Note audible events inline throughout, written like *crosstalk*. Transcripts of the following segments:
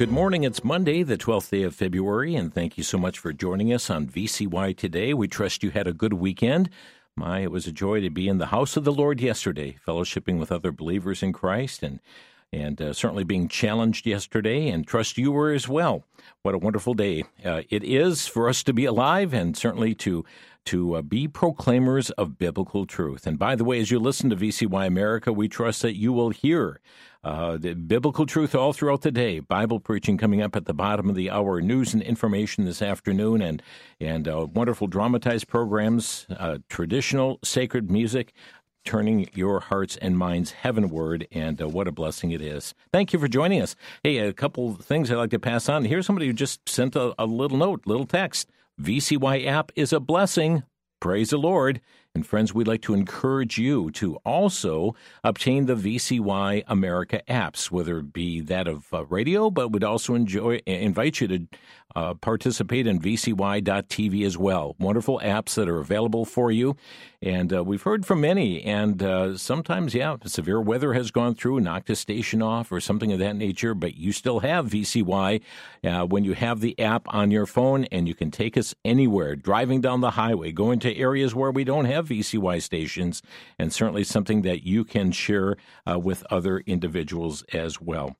Good morning. It's Monday, the 12th day of February, and thank you so much for joining us on VCY today. We trust you had a good weekend. My, it was a joy to be in the house of the Lord yesterday, fellowshipping with other believers in Christ and and uh, certainly being challenged yesterday, and trust you were as well. What a wonderful day uh, it is for us to be alive, and certainly to to uh, be proclaimers of biblical truth. And by the way, as you listen to VCY America, we trust that you will hear uh, the biblical truth all throughout the day. Bible preaching coming up at the bottom of the hour, news and information this afternoon, and and uh, wonderful dramatized programs, uh, traditional sacred music turning your hearts and minds heavenward, and uh, what a blessing it is. Thank you for joining us. Hey, a couple things I'd like to pass on. Here's somebody who just sent a, a little note, little text. VCY app is a blessing. Praise the Lord. And friends, we'd like to encourage you to also obtain the VCY America apps, whether it be that of uh, radio, but would also enjoy invite you to uh, participate in VCY.tv as well. Wonderful apps that are available for you. And uh, we've heard from many, and uh, sometimes, yeah, severe weather has gone through, knocked a station off, or something of that nature, but you still have VCY uh, when you have the app on your phone, and you can take us anywhere, driving down the highway, going to areas where we don't have VCY stations, and certainly something that you can share uh, with other individuals as well.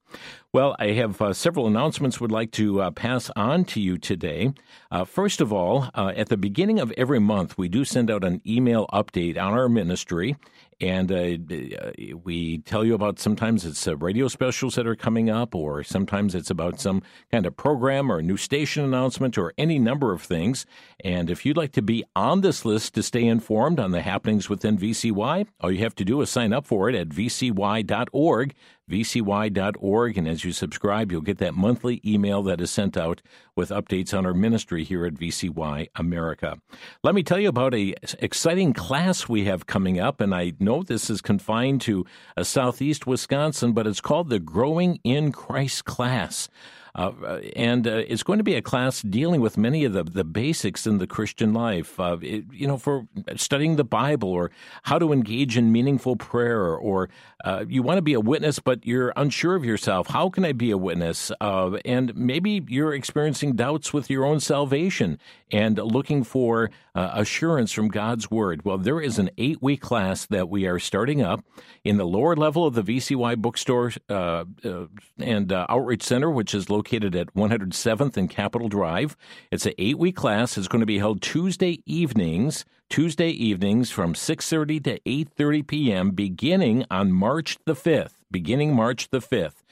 Well, I have uh, several announcements would like to uh, pass on to you today. Uh, first of all, uh, at the beginning of every month, we do send out an email update on our ministry, and uh, we tell you about sometimes it's uh, radio specials that are coming up, or sometimes it's about some kind of program or new station announcement or any number of things. And if you'd like to be on this list to stay informed on the happenings within VCY, all you have to do is sign up for it at vcy.org vcy.org. And as you subscribe, you'll get that monthly email that is sent out with updates on our ministry here at VCY America. Let me tell you about a exciting class we have coming up, and I know this is confined to a southeast Wisconsin, but it's called the Growing in Christ class. Uh, and uh, it's going to be a class dealing with many of the, the basics in the Christian life. Uh, it, you know, for studying the Bible or how to engage in meaningful prayer, or uh, you want to be a witness, but you're unsure of yourself. How can I be a witness? And maybe you're experiencing doubts with your own salvation and looking for uh, assurance from God's Word. Well, there is an eight week class that we are starting up in the lower level of the VCY bookstore and outreach center, which is located located at 107th and Capitol Drive. It's an eight-week class. It's going to be held Tuesday evenings, Tuesday evenings from 6:30 to 8:30 p.m. beginning on March the 5th. Beginning March the 5th.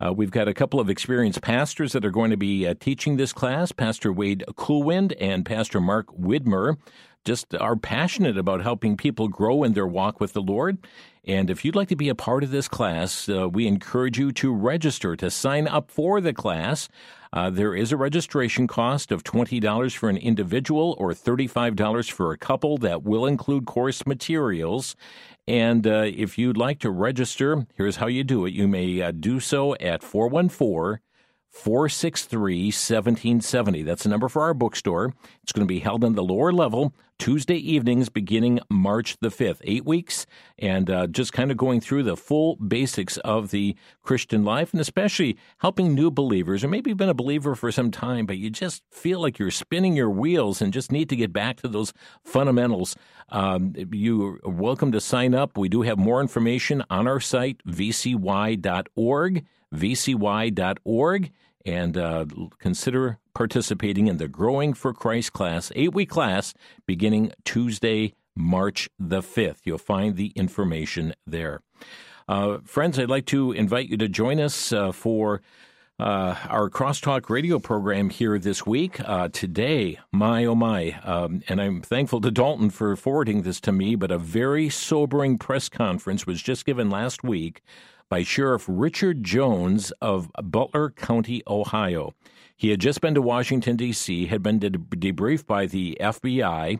Uh, we've got a couple of experienced pastors that are going to be uh, teaching this class Pastor Wade Coolwind and Pastor Mark Widmer just are passionate about helping people grow in their walk with the Lord. And if you'd like to be a part of this class, uh, we encourage you to register to sign up for the class. Uh, there is a registration cost of $20 for an individual or $35 for a couple that will include course materials. And uh, if you'd like to register, here's how you do it. You may uh, do so at 414 463 1770. That's the number for our bookstore. It's going to be held on the lower level Tuesday evenings beginning March the 5th. Eight weeks, and uh, just kind of going through the full basics of the Christian life, and especially helping new believers, or maybe you've been a believer for some time, but you just feel like you're spinning your wheels and just need to get back to those fundamentals. Um, you are welcome to sign up. We do have more information on our site, vcy.org vcy.org and uh, consider participating in the Growing for Christ class, eight week class, beginning Tuesday, March the 5th. You'll find the information there. Uh, friends, I'd like to invite you to join us uh, for uh, our crosstalk radio program here this week. Uh, today, my oh my, um, and I'm thankful to Dalton for forwarding this to me, but a very sobering press conference was just given last week by Sheriff Richard Jones of Butler County, Ohio. He had just been to Washington, D.C., had been de- debriefed by the FBI,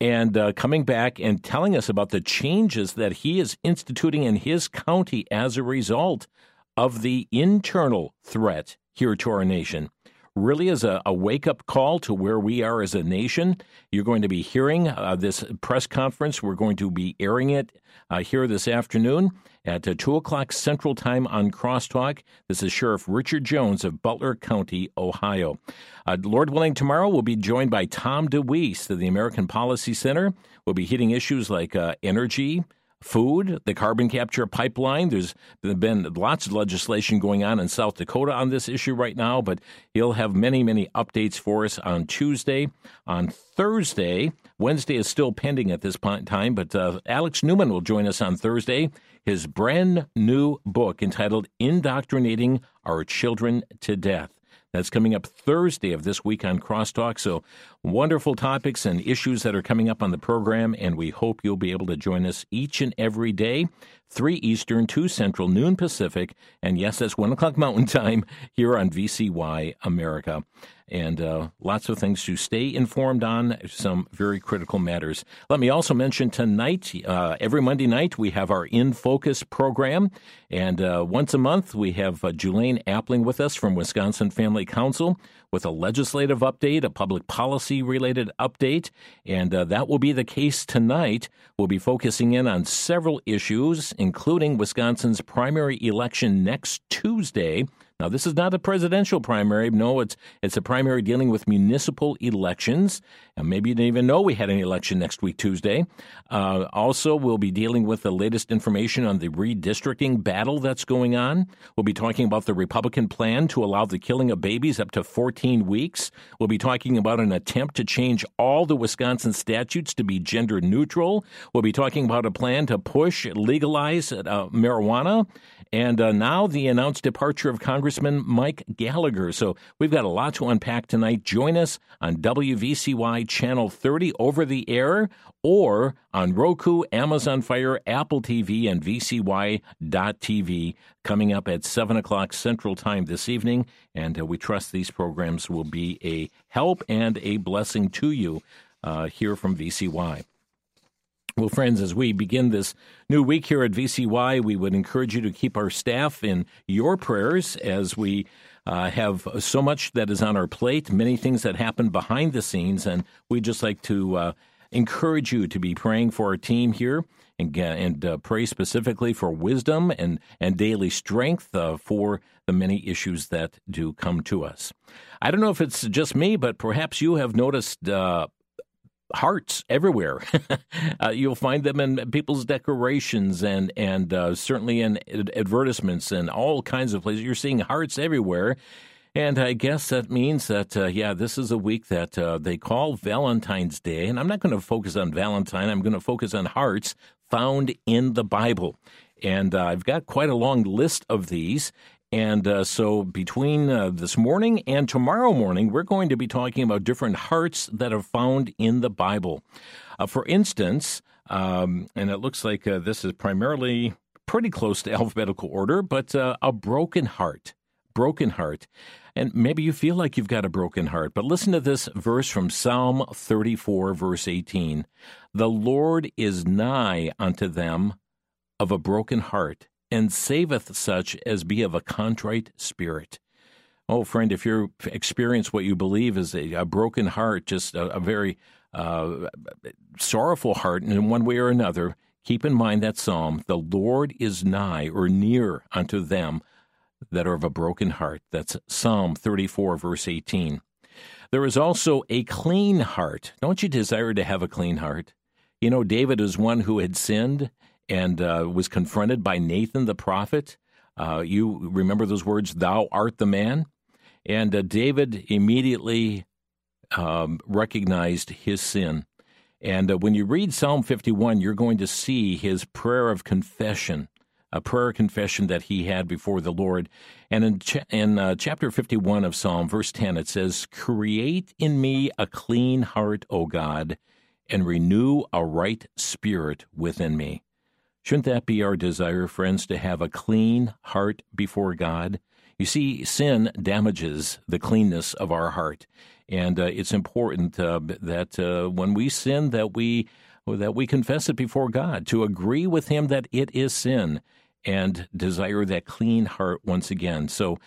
and uh, coming back and telling us about the changes that he is instituting in his county as a result of the internal threat here to our nation. really is a, a wake up call to where we are as a nation. You're going to be hearing uh, this press conference. We're going to be airing it uh, here this afternoon at uh, 2 o'clock Central Time on Crosstalk. This is Sheriff Richard Jones of Butler County, Ohio. Uh, Lord willing, tomorrow we'll be joined by Tom DeWeese of the American Policy Center. We'll be hitting issues like uh, energy, food, the carbon capture pipeline. There's been lots of legislation going on in South Dakota on this issue right now, but he'll have many, many updates for us on Tuesday. On Thursday, Wednesday is still pending at this point in time, but uh, Alex Newman will join us on Thursday. His brand new book entitled Indoctrinating Our Children to Death. That's coming up Thursday of this week on Crosstalk. So, wonderful topics and issues that are coming up on the program, and we hope you'll be able to join us each and every day, 3 Eastern, 2 Central, noon Pacific, and yes, that's 1 o'clock Mountain *laughs* Time here on VCY America and uh, lots of things to stay informed on, some very critical matters. Let me also mention tonight, uh, every Monday night, we have our In Focus program. And uh, once a month, we have uh, Julaine Appling with us from Wisconsin Family Council with a legislative update, a public policy related update. And uh, that will be the case tonight. We'll be focusing in on several issues, including Wisconsin's primary election next Tuesday. Now, this is not a presidential primary. No, it's it's a primary dealing with municipal elections. And maybe you didn't even know we had an election next week, Tuesday. Uh, also, we'll be dealing with the latest information on the redistricting battle that's going on. We'll be talking about the Republican plan to allow the killing of babies up to 14 weeks. We'll be talking about an attempt to change all the Wisconsin statutes to be gender neutral. We'll be talking about a plan to push legalize uh, marijuana. And uh, now the announced departure of Congressman Mike Gallagher. So we've got a lot to unpack tonight. Join us on WVCY Channel 30 over the air or on Roku, Amazon Fire, Apple TV, and VCY.tv coming up at 7 o'clock Central Time this evening. And uh, we trust these programs will be a help and a blessing to you uh, here from VCY. Well, friends, as we begin this new week here at VCY, we would encourage you to keep our staff in your prayers as we uh, have so much that is on our plate, many things that happen behind the scenes, and we'd just like to uh, encourage you to be praying for our team here and, and uh, pray specifically for wisdom and, and daily strength uh, for the many issues that do come to us. I don't know if it's just me, but perhaps you have noticed uh, hearts everywhere. *laughs* uh, you'll find them in people's decorations and and uh, certainly in advertisements and all kinds of places. You're seeing hearts everywhere. And I guess that means that, uh, yeah, this is a week that uh, they call Valentine's Day. And I'm not going to focus on Valentine. I'm going to focus on hearts found in the Bible. And uh, I've got quite a long list of these. And uh, so, between uh, this morning and tomorrow morning, we're going to be talking about different hearts that are found in the Bible. Uh, for instance, um, and it looks like uh, this is primarily pretty close to *laughs* alphabetical order, but uh, a broken heart. Broken heart. And maybe you feel like you've got a broken heart, but listen to this verse from Psalm 34, verse 18. The Lord is nigh unto them of a broken heart and saveth such as be of a contrite spirit. Oh, friend, if you experience what you believe is a, a broken heart, just a, a very uh, sorrowful heart in one way or another, keep in mind that psalm the Lord is nigh or near unto them that are of a broken heart. That's Psalm 34, verse 18. There is also a clean heart. Don't you desire to have a clean heart? You know, David is one who had sinned and uh, was confronted by Nathan the prophet. Uh, you remember those words, Thou art the man? And uh, David immediately um, recognized his sin. And uh, when you read Psalm 51, you're going to see his prayer of confession, a prayer confession that he had before the Lord. And in, in uh, chapter 51 of Psalm, verse 10, it says, Create in me a clean heart, O God, and renew a right spirit within me. Shouldn't that be our desire, friends, to have a clean heart before God? You see, sin damages the cleanness of our heart, and uh, it's important uh, that uh, when we sin, that we that we confess it before God, to agree with Him that it is sin, and desire that clean heart once again. So,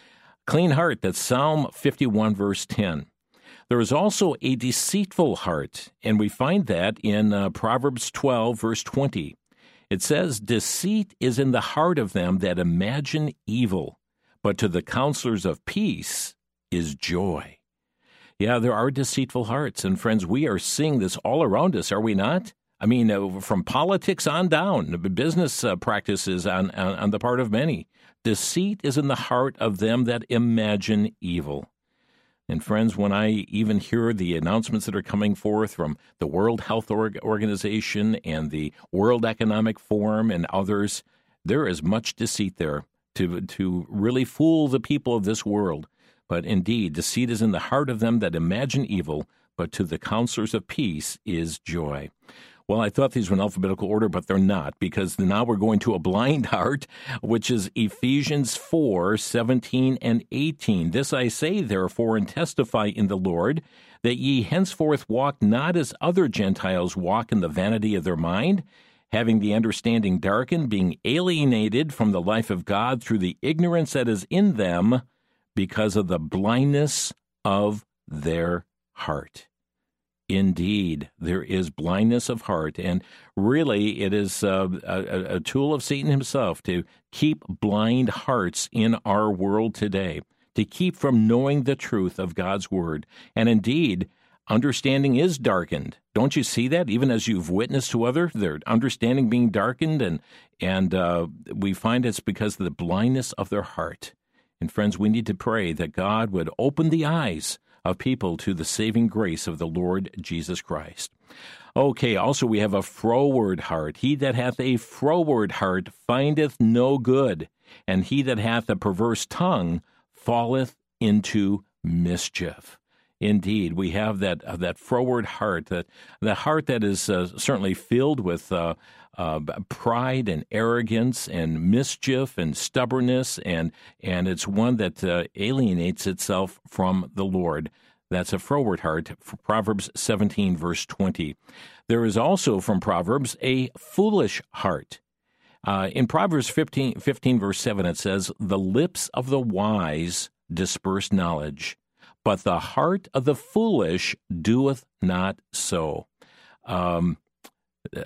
clean heart. That's Psalm 51, verse 10. There is also a deceitful heart, and we find that in uh, Proverbs 12, verse 20. It says, Deceit is in the heart of them that imagine evil, but to the counselors of peace is joy. Yeah, there are deceitful hearts. And friends, we are seeing this all around us, are we not? I mean, uh, from politics on down, business uh, practices on, on, on the part of many. Deceit is in the heart of them that imagine evil. And friends, when I even hear the announcements that are coming forth from the World Health Organization and the World Economic Forum and others, there is much deceit there to, to really fool the people of this world. But indeed, deceit is in the heart of them that imagine evil, but to the counselors of peace is joy. Well, I thought these were in alphabetical order, but they're not, because now we're going to a blind *laughs* heart, which is Ephesians 4 17 and 18. This I say, therefore, and testify in the Lord, that ye henceforth walk not as other Gentiles walk in the vanity of their mind, having the understanding darkened, being alienated from the life of God through the ignorance that is in them because of the blindness of their heart. Indeed, there is blindness of heart, and really it is uh, a, a tool of Satan himself to keep blind hearts in our world today, to keep from knowing the truth of God's word. And indeed, understanding is darkened. Don't you see that? Even as you've witnessed to others, their understanding being darkened, and and uh, we find it's because of the blindness of their heart. And friends, we need to pray that God would open the eyes of people to the saving grace of the Lord Jesus Christ. Okay, also we have a froward heart. He that hath a froward heart findeth no good, and he that hath a perverse tongue falleth into mischief. Indeed, we have that uh, that froward heart, that the heart that is uh, certainly filled with uh, uh, pride and arrogance and mischief and stubbornness, and and it's one that uh, alienates itself from the Lord. That's a froward heart. Proverbs 17, verse 20. There is also from Proverbs a foolish heart. Uh, in Proverbs 15, 15, verse 7, it says, The lips of the wise disperse knowledge, but the heart of the foolish doeth not so. Um,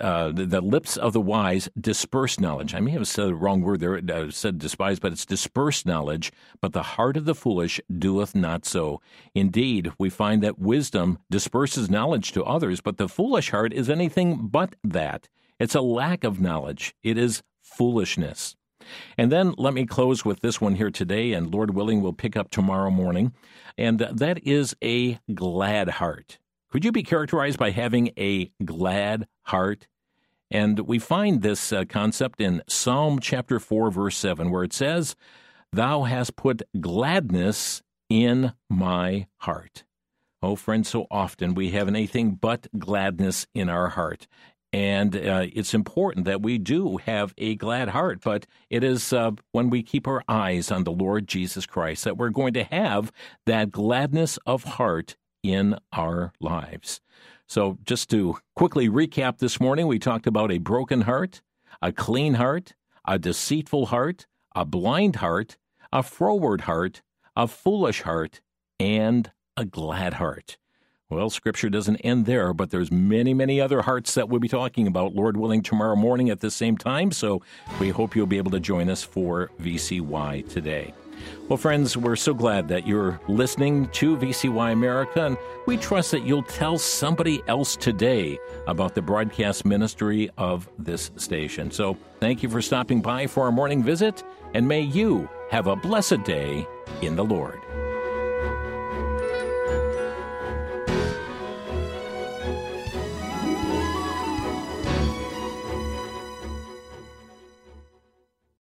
uh, the, the, lips of the wise disperse knowledge. I may have said the wrong word there, uh, said despise, but it's disperse knowledge. But the heart of the foolish doeth not so. Indeed, we find that wisdom disperses knowledge to others, but the foolish heart is anything but that. It's a lack of knowledge. It is foolishness. And then let me close with this one here today, and Lord willing, we'll pick up tomorrow morning. And that is a glad heart. Could you be characterized by having a glad heart? And we find this uh, concept in Psalm chapter 4, verse 7, where it says, Thou hast put gladness in my heart. Oh, friends, so often we have anything but gladness in our heart. And uh, it's important that we do have a glad heart, but it is uh, when we keep our eyes on the Lord Jesus Christ that we're going to have that gladness of heart in our lives. So, just to quickly recap this morning, we talked about a broken heart, a clean heart, a deceitful heart, a blind heart, a froward heart, a foolish heart, and a glad heart. Well, Scripture doesn't end there, but there's many, many other hearts that we'll be talking about, Lord willing, tomorrow morning at the same time. So we hope you'll be able to join us for VCY today. Well, friends, we're so glad that you're listening to VCY America, and we trust that you'll tell somebody else today about the broadcast ministry of this station. So, thank you for stopping by for our morning visit, and may you have a blessed day in the Lord.